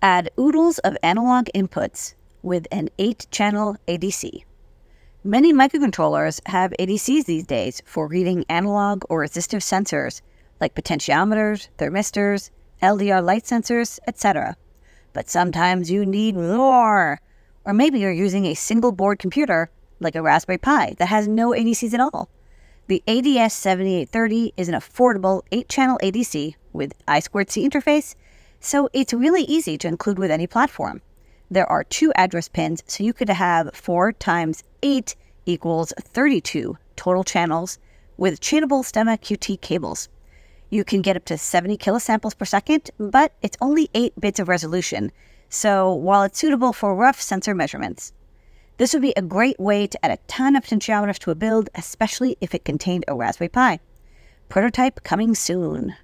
Add oodles of analog inputs with an 8 channel ADC. Many microcontrollers have ADCs these days for reading analog or resistive sensors like potentiometers, thermistors, LDR light sensors, etc. But sometimes you need more. Or maybe you're using a single board computer like a Raspberry Pi that has no ADCs at all. The ADS7830 is an affordable 8 channel ADC with I2C interface, so it's really easy to include with any platform. There are two address pins, so you could have 4 times 8 equals 32 total channels with tunable Stemma QT cables. You can get up to 70 kilosamples per second, but it's only 8 bits of resolution, so while it's suitable for rough sensor measurements. This would be a great way to add a ton of potentiometers to a build, especially if it contained a Raspberry Pi. Prototype coming soon.